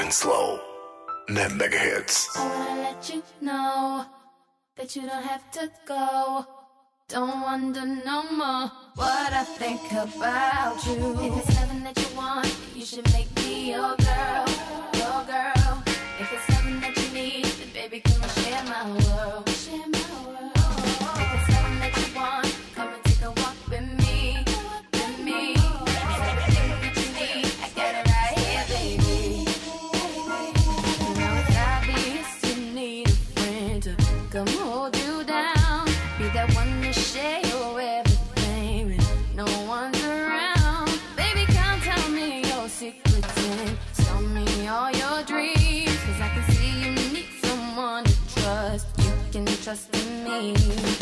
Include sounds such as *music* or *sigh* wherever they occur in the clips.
and slow. Net mega hits. I wanna let you know that you don't have to go. Don't wonder no more what I think about you. If it's that you want, you should make me your girl, your girl. If it's that you need, then baby, come and share my world. me.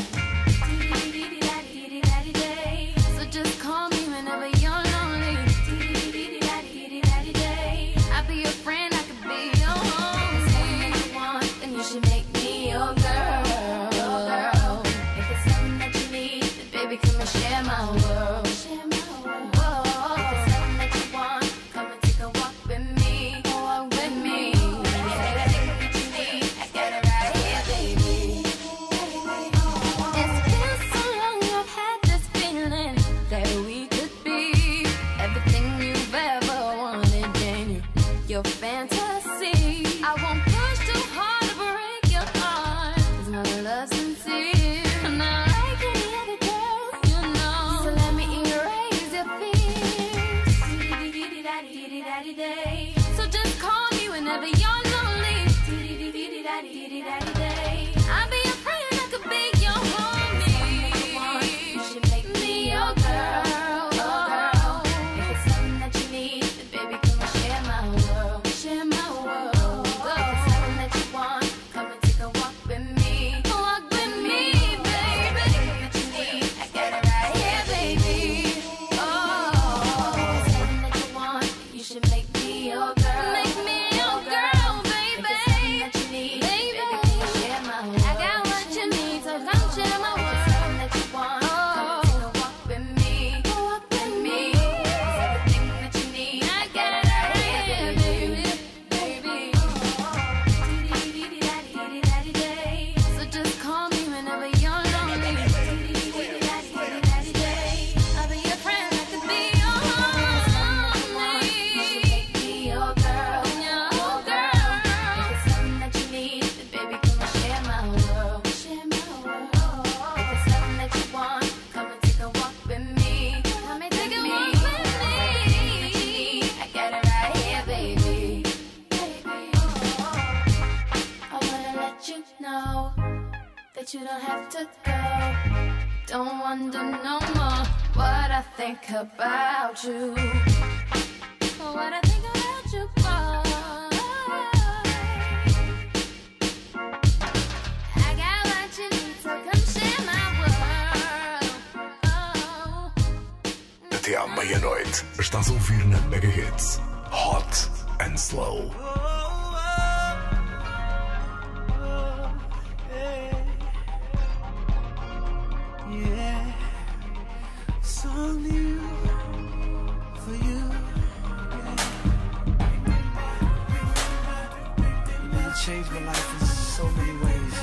changed my life in so many ways.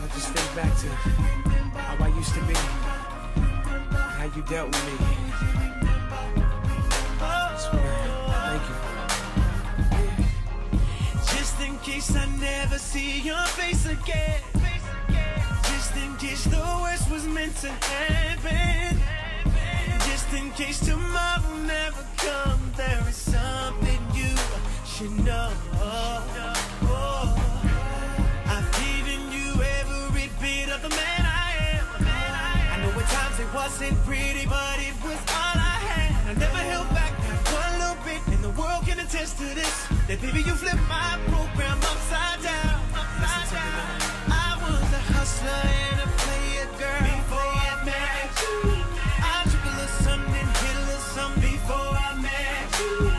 I just think back to how I used to be, how you dealt with me. Thank you. Just in case I never see your face again. Just in case the worst was meant to happen. Just in case tomorrow never comes, there is something you know. I've given you every bit of the man I am. I know at times it wasn't pretty, but it was all I had. I never held back one little bit, and the world can attest to this. That baby, you flipped my program upside down. Upside down. I was a hustler and a player girl before I met you. I took a little something, hit a little something before I met you.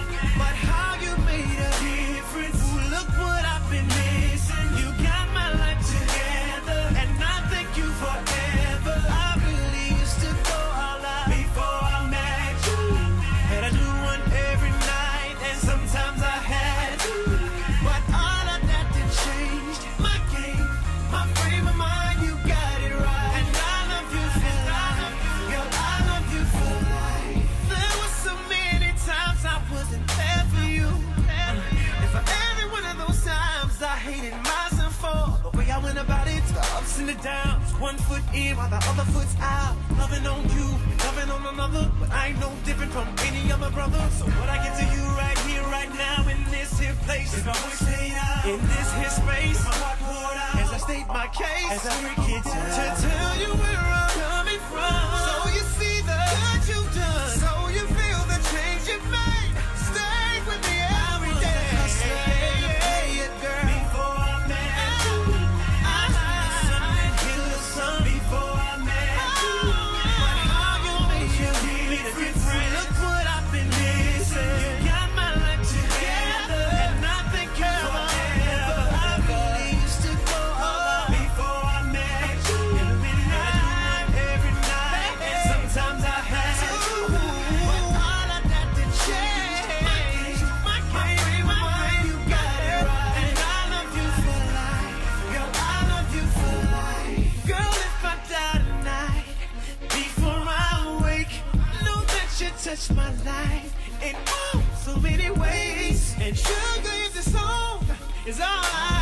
And the downs. One foot in while the other foot's out. Loving on you, loving on another. But I ain't no different from any other brother. So what I get to you right here, right now, in this here place. If I would stay out in this here space, heart poured out. As I state my case, as I down. To tell you And sugar, if the song is all I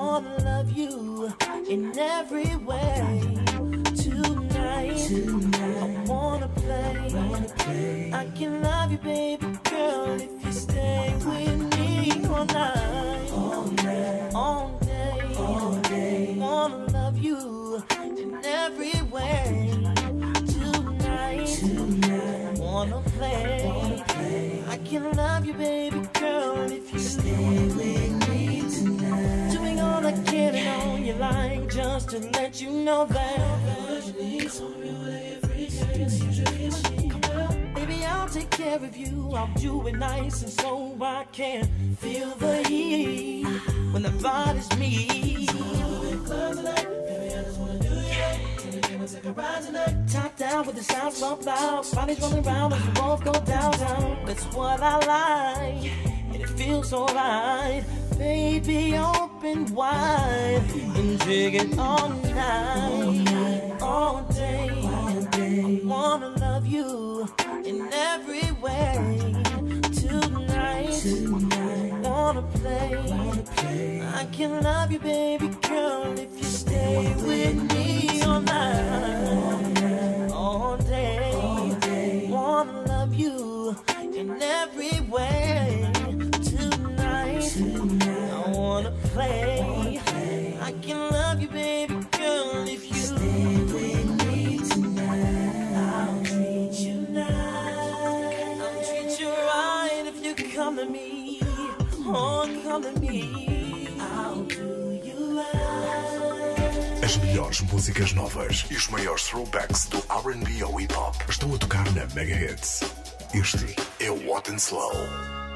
wanna love you in every way. Tonight, I wanna play. I can love you, baby girl, if you stay with me all night, all night, all day, all day. Wanna love you in every way. Tonight, tonight, wanna play. Wanna play. I can love you, baby girl, if you stay with me you like, just to let you know that. Baby, I'll take care of you. I'll do it nice and slow. I can feel the heat when the body's me. Top down with the sounds up loud. Bodies running around as we both go downtown. That's what I like, and it feels alright. Baby, open wide and jig it all night, all day. I wanna love you in every way tonight. Wanna play? I can love you, baby girl, if you stay with me all night, all day. Wanna love you in every way. As melhores músicas novas e os maiores throwbacks do RB ou hip hop estão a tocar na Mega Hits. Este é o What. Slow.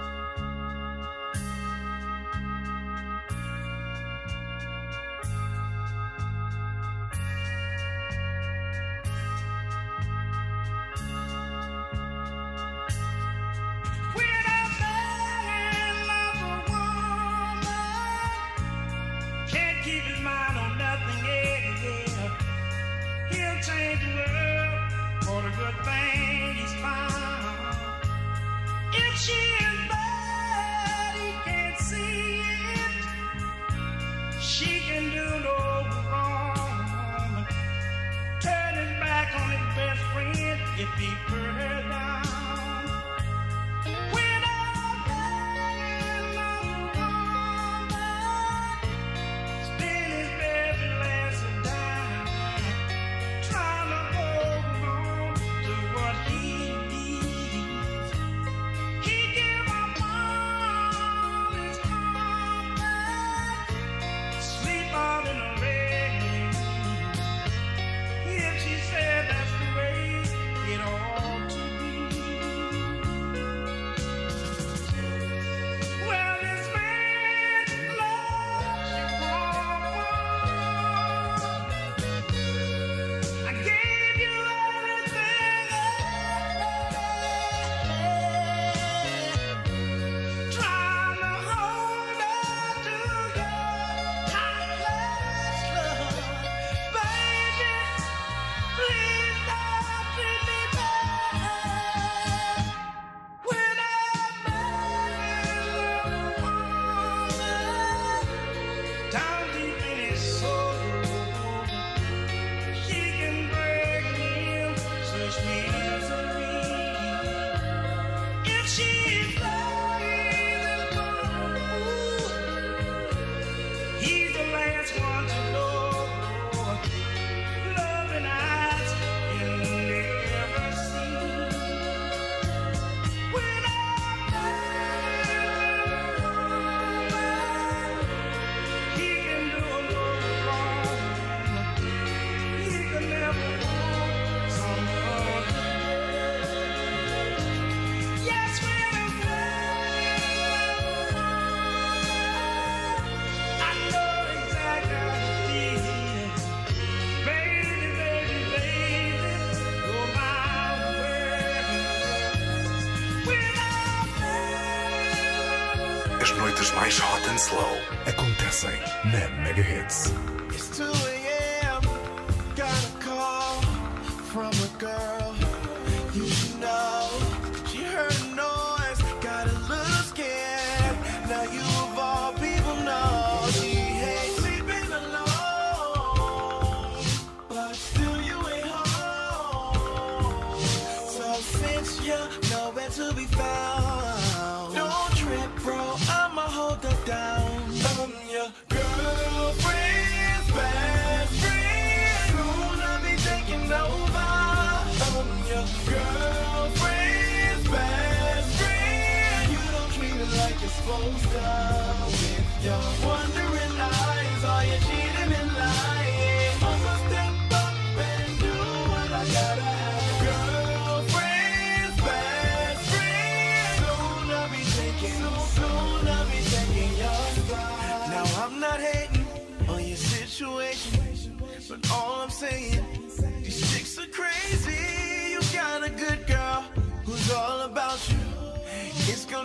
and Slow acontecem na Mega Hits. closer with your one.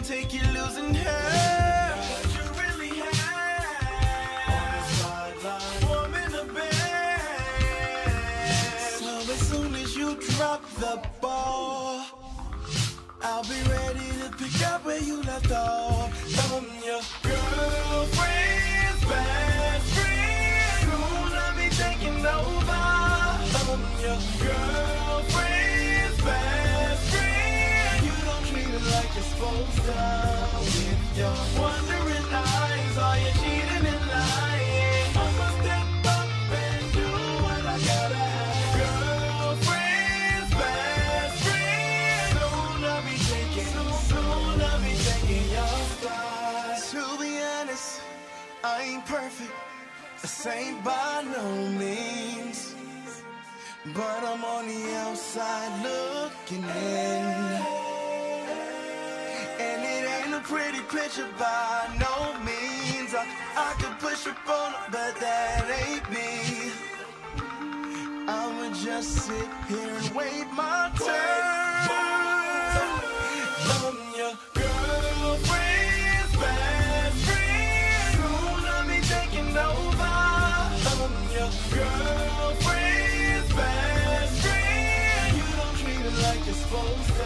take you losing her. What you really have. Warm in the bed. So as soon as you drop the ball, I'll be ready to pick up where you left off. I'm your girlfriend's best friend. Soon I'll be taking over. I'm your girl. I ain't perfect. This ain't by no means. But I'm on the outside looking in. It a pretty picture by no means. I, I could push up on but that ain't me. I would just sit here and wait my turn. I'm your girlfriend's best friend. Soon I'll be taking over. I'm your girlfriend's best friend. You don't treat her like you're supposed to.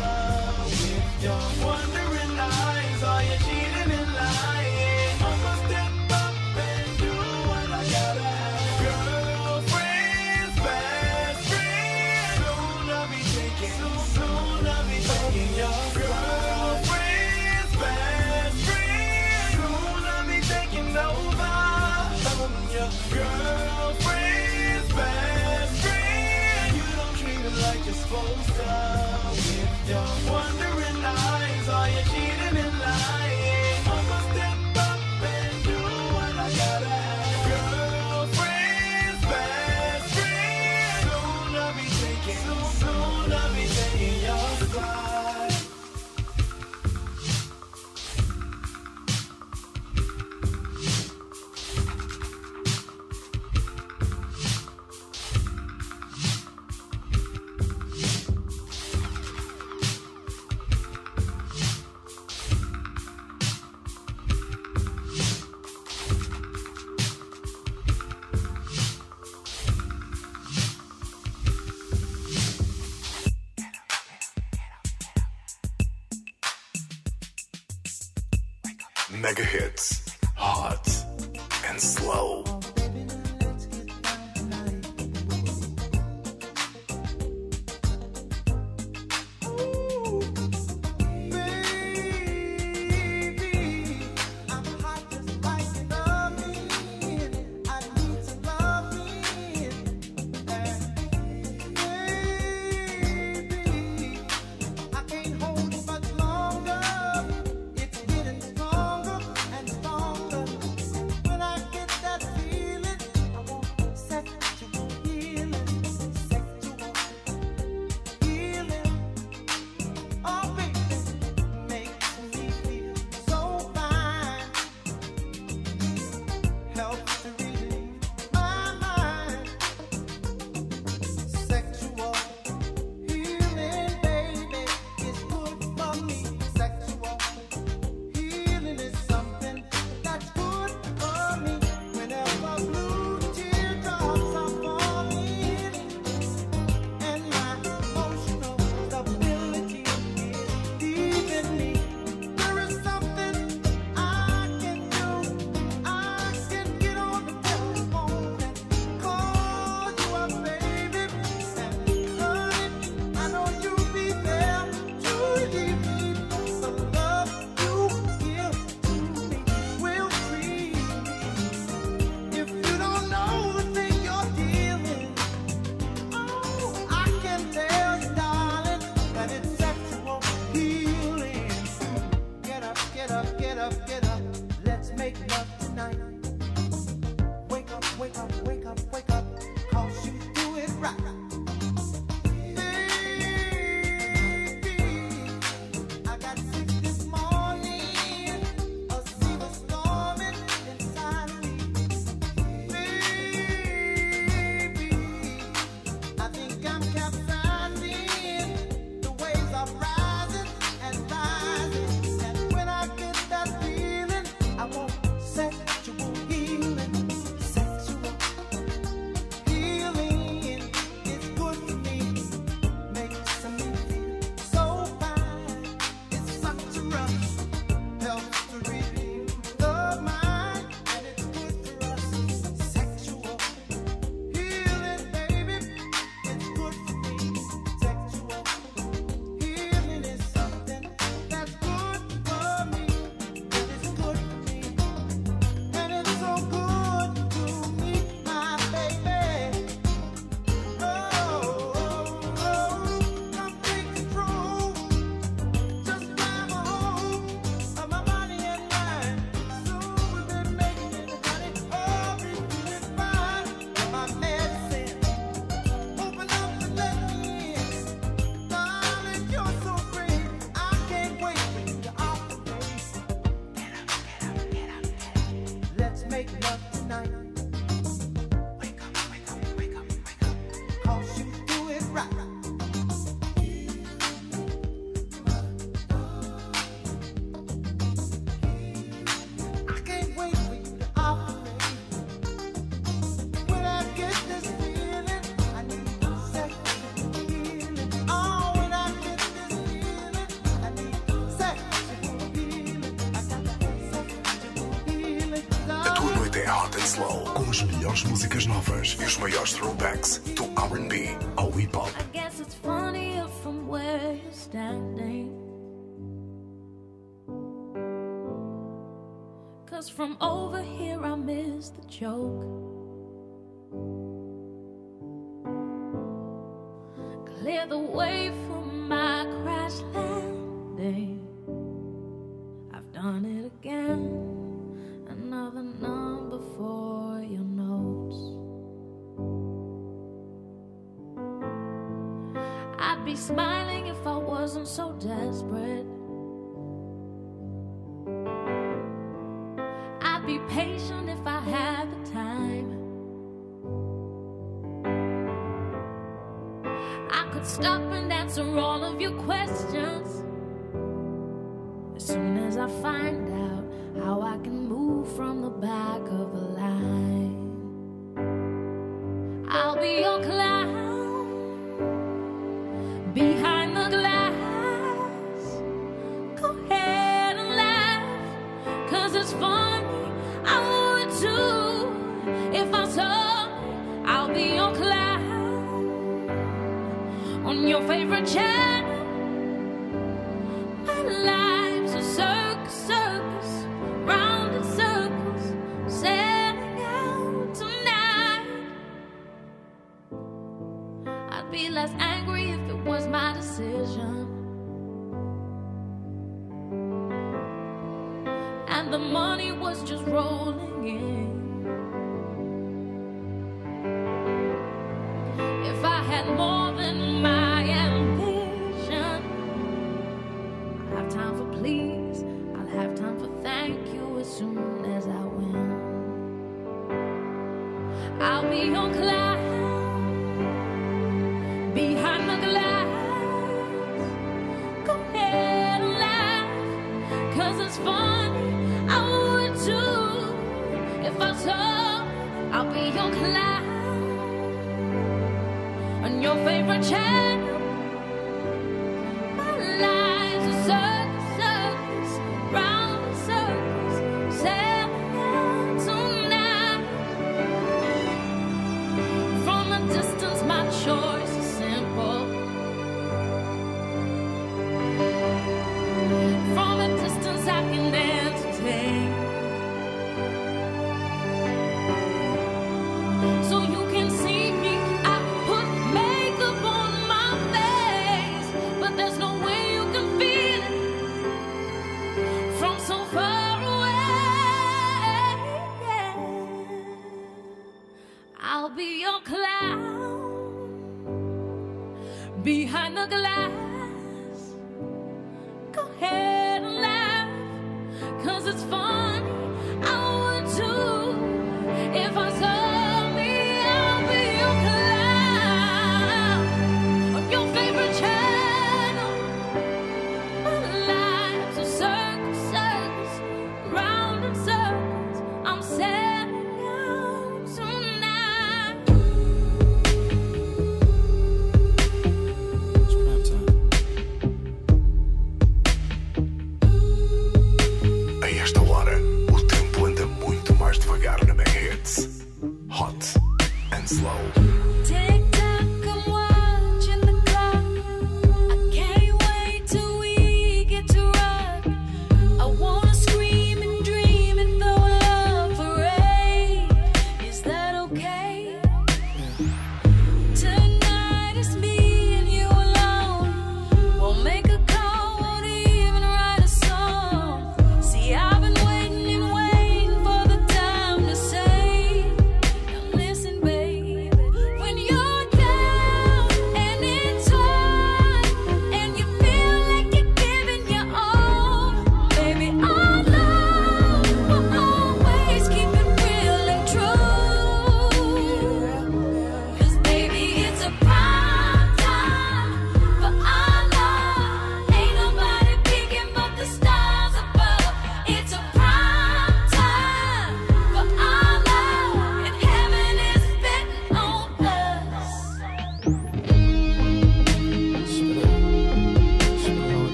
This is my throwbacks to R&B, a. I guess it's funnier from where you're standing. Cause from over here I miss the joke. Clear the way for my crash landing. I've done it again, another night. I'd be smiling if I wasn't so desperate. I'd be patient if I had the time. I could stop and answer all of your questions as soon as I find out how I can move from the back of a line.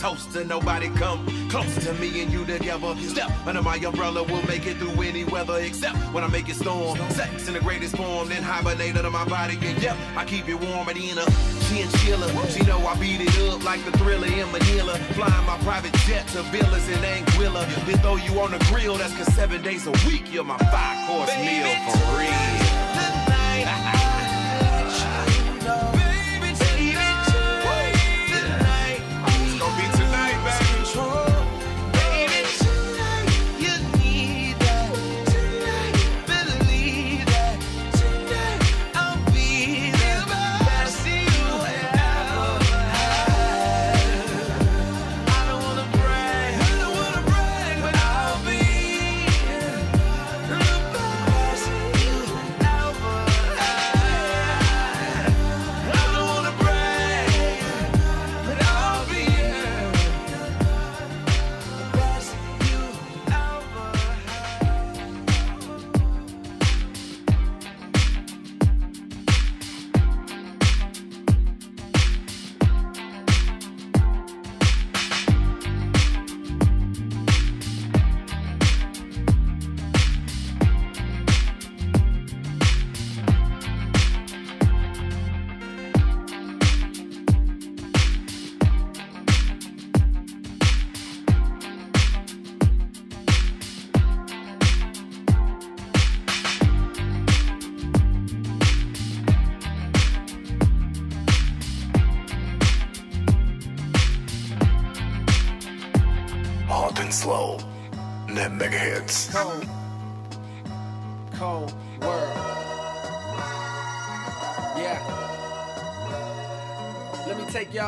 Toaster. Nobody come close to me and you together. Step under my umbrella, we'll make it through any weather except when I make it storm. Sex in the greatest form, then hibernate under my body. And yep, I keep it warm at in a chinchilla. She know I beat it up like the thriller in Manila. Flying my private jet to villas in Anguilla. Then throw you on the grill, that's cause seven days a week you're my five course meal for real. *laughs*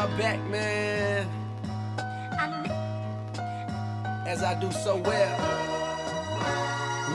y'all back, man. As I do so well.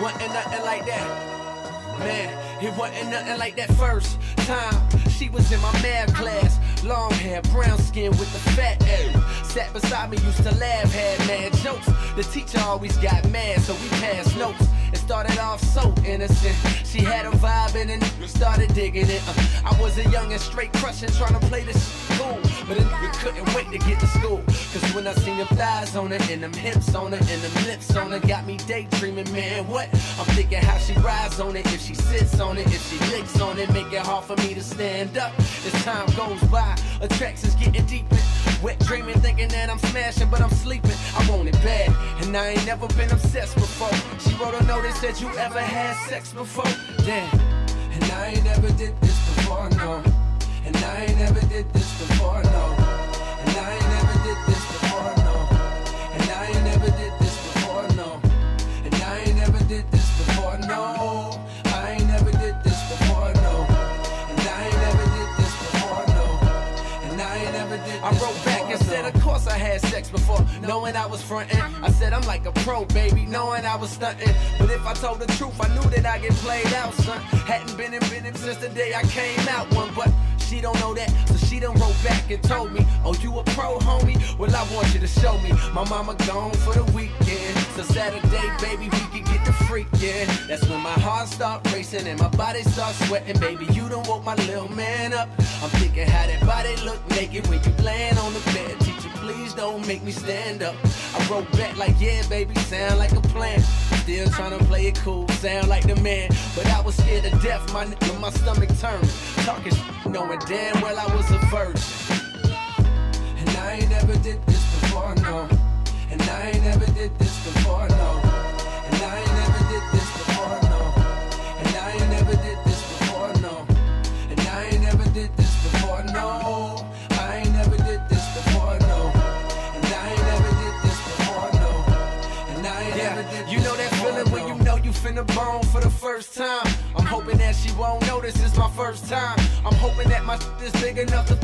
Wasn't nothing like that. Man, it wasn't nothing like that first time. She was in my math class. Long hair, brown skin with the fat ass. Sat beside me, used to laugh, had mad jokes. The teacher always got mad, so we passed notes. It started off so innocent. She had a vibe and then started digging it. Uh, I was a young and straight crushing, trying to play this cool. But we couldn't wait to get to school. Cause when I seen them thighs on her, and them hips on her, and them lips on her, got me daydreaming, man. What? I'm thinking how she rides on it, if she sits on it, if she licks on it, make it hard for me to stand up. As time goes by, attractions getting deeper. Wet dreaming, thinking that I'm smashing, but I'm sleeping. I want it bad, and I ain't never been obsessed before. She wrote a note that said, You ever had sex before? Damn, and I ain't never did this before, no. And I ain't never did this before, no. Had sex before, knowing I was frontin'. I said I'm like a pro, baby, knowing I was stuntin'. But if I told the truth, I knew that I get played out, son. Hadn't been in business since the day I came out one, but she don't know that, so she done wrote back and told me, Oh, you a pro, homie? Well, I want you to show me. My mama gone for the weekend, so Saturday, baby, we can get the freakin'. That's when my heart start racing and my body start sweating, baby. You done woke my little man up. I'm thinking how that body look naked when you laying on the bed. Please don't make me stand up. I wrote back like, yeah, baby, sound like a plan. Still trying to play it cool, sound like the man. But I was scared to death, my nigga, my stomach turned. Talking knowing damn well I was a virgin. Won't notice it's my first time. I'm hoping that my is big enough to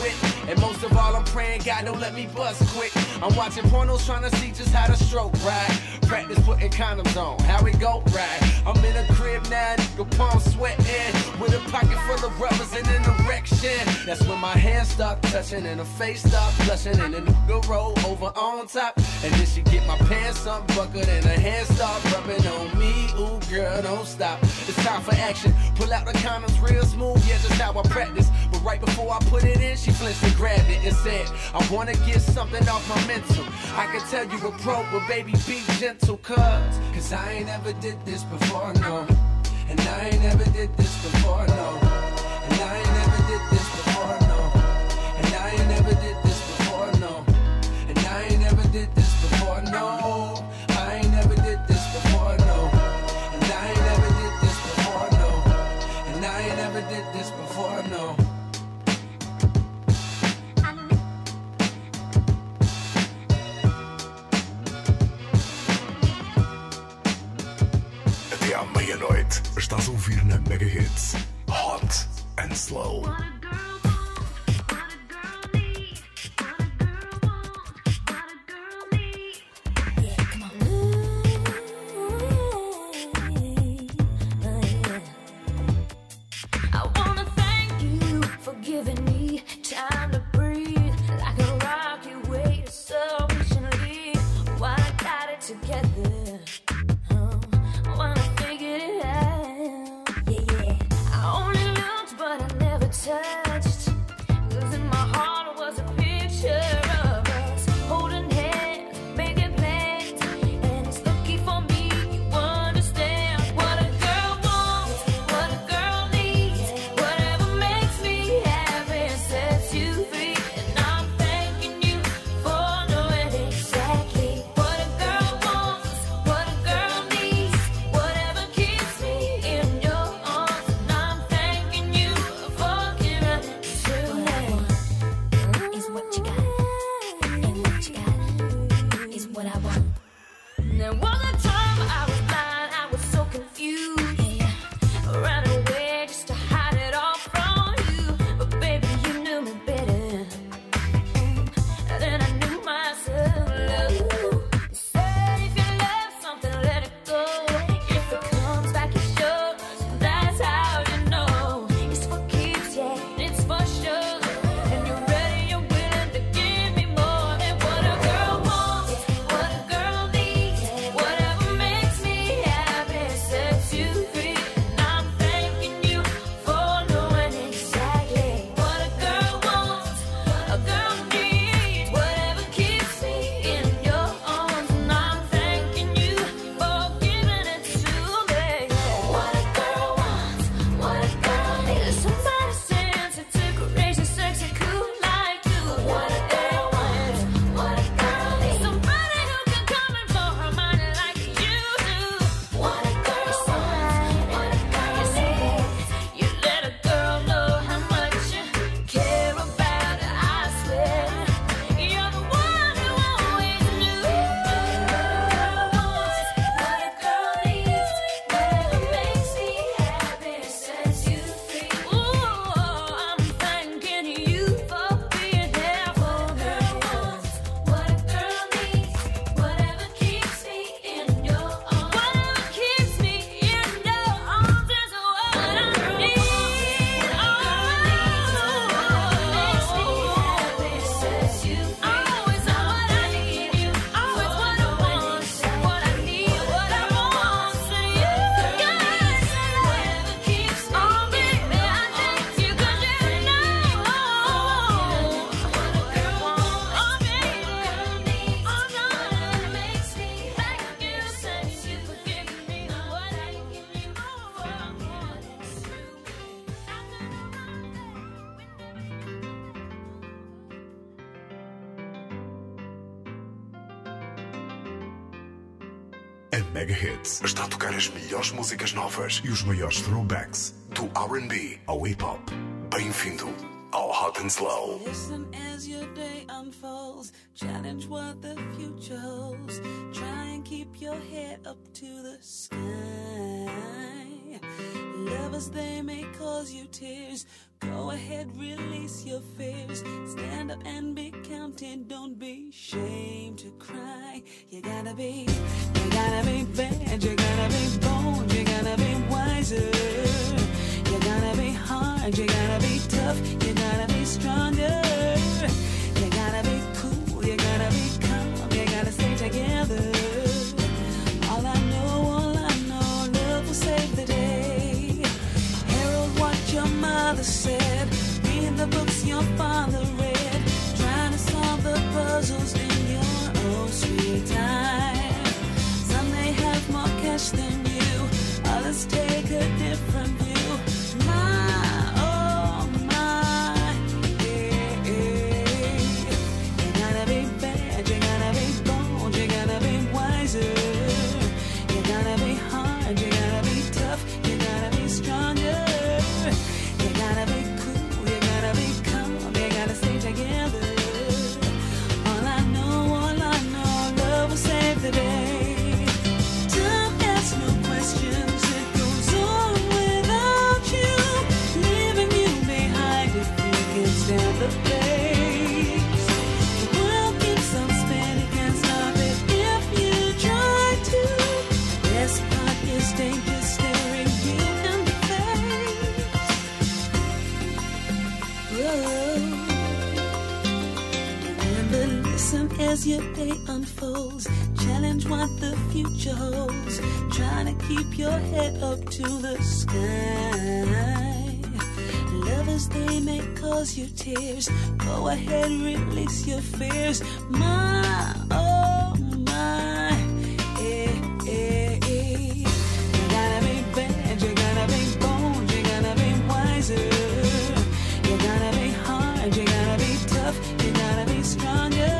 with. And most of all, I'm praying God don't let me bust quick. I'm watching pornos trying to see just how to stroke right. Practice putting condoms on, how it go right. I'm in a crib now, nigga palm sweating. With a pocket full of rubbers and an erection. That's when my hands start touching and her face start blushing. And the nigga roll over on top. And then she get my pants unbuckled and her hands start rubbing on me. Ooh, girl, don't stop. It's time for action. Pull out the condoms real smooth, yeah, just how I practice. But right before I put it in, she flinched and grabbed it and said, I wanna get something off my mental. I can tell you a pro, but baby, be gentle, cuz. Cause I ain't ever did this before, no. And I ain't never did this before, no. Mega Hits Hot and Slow. e os maiores throwbacks do R&B ao hip hop. Bem-vindo ao Hot and Slow. Listen as your day unfolds, challenge what the future holds. Try and keep your head up to the sky. Lovers, they may cause you tears. Go ahead, release your fears. Stand up and be. Don't be ashamed to cry. You gotta be, you gotta be bad. You gotta be. as your day unfolds. Challenge what the future holds. Trying to keep your head up to the sky. Lovers, they may cause you tears. Go ahead, release your fears. My, oh my. Eh, eh, eh. You gotta be bad, you gotta be bold, you gotta be wiser. You gotta be hard, you gotta be tough, you gotta be stronger.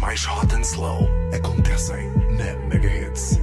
Mais hot and slow acontecem na Mega Hits.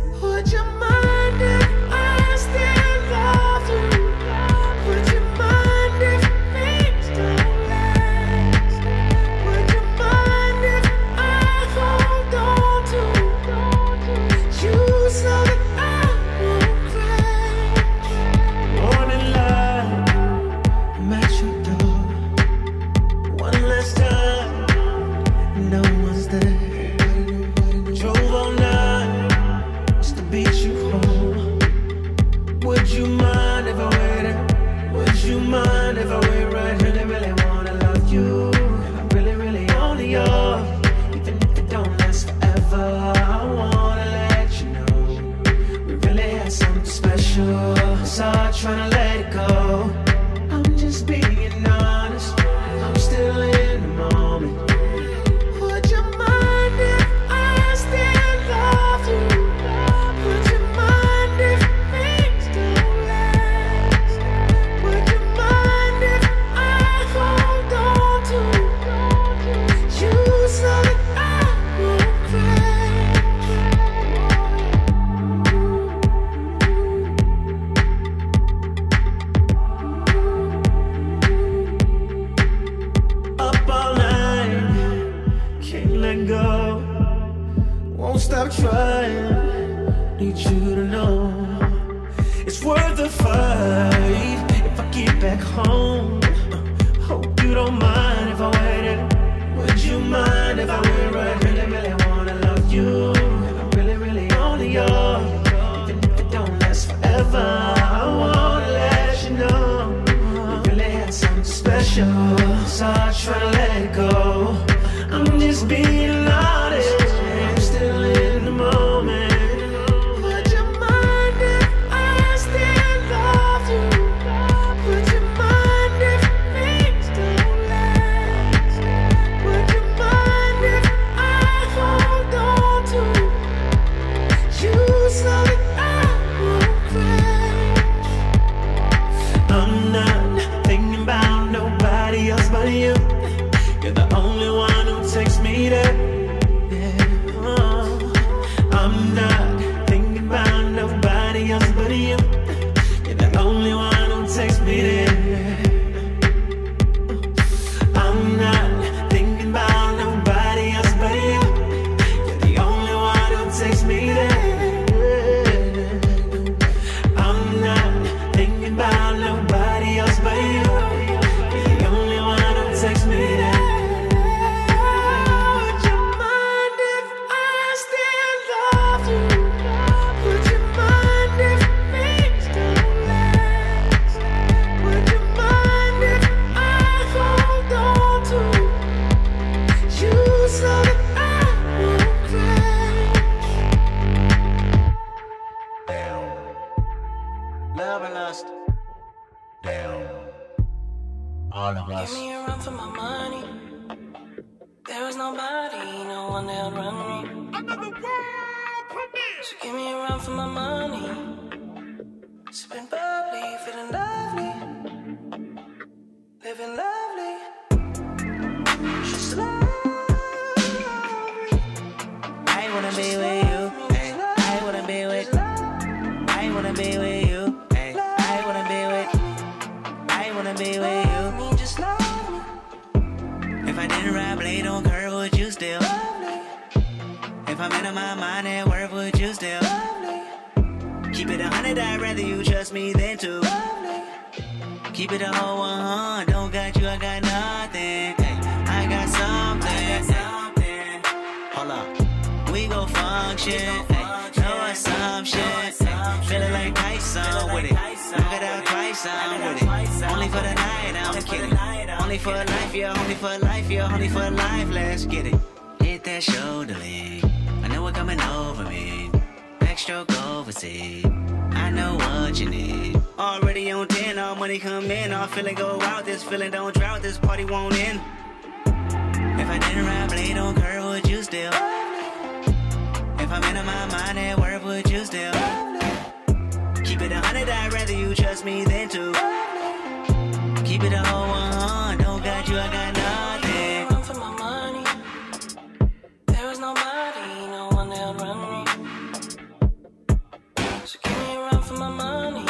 my money.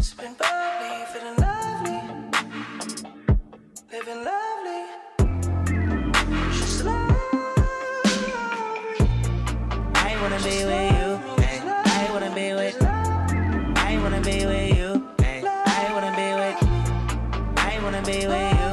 Sipping bubbly, feeling lovely. Living lovely. She's lovely. I wanna be with you. Eh. I wanna be with. I wanna be with you. I wanna be with. I wanna be with you.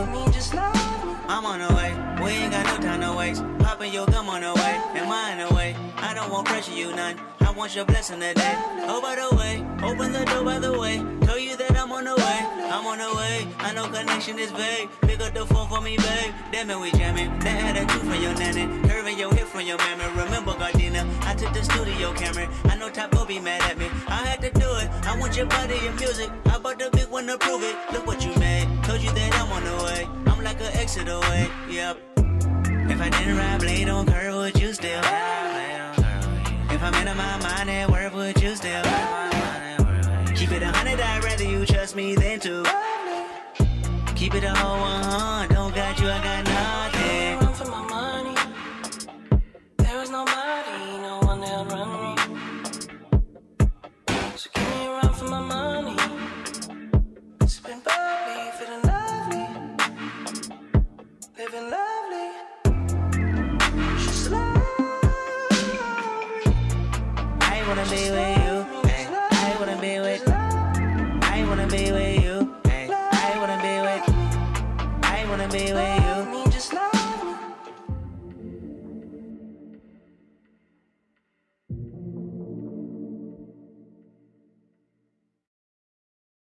I'm on the way. We ain't got no time to waste. Popping your gum on the way. And mine away. I don't want pressure you none. I want your blessing today. Oh, by the way, open the door by the way. Tell you that I'm on the way. I'm on the way. I know connection is vague. Pick up the phone for me, babe. Damn it, we jamming. That had a two from your nanny. Curving your hip from your mammy. Remember, Gardena, I took the studio camera. I know will be mad at me. I had to do it. I want your body and music. I bought the big one to prove it. Look what you made. Told you that I'm on the way. I'm like an exit away. Yep. If I didn't ride blade on curve, would you still? If I'm in my mind at work, would you still? Keep it a hundred, I'd rather you trust me than to. Keep it a whole one, don't got you, I got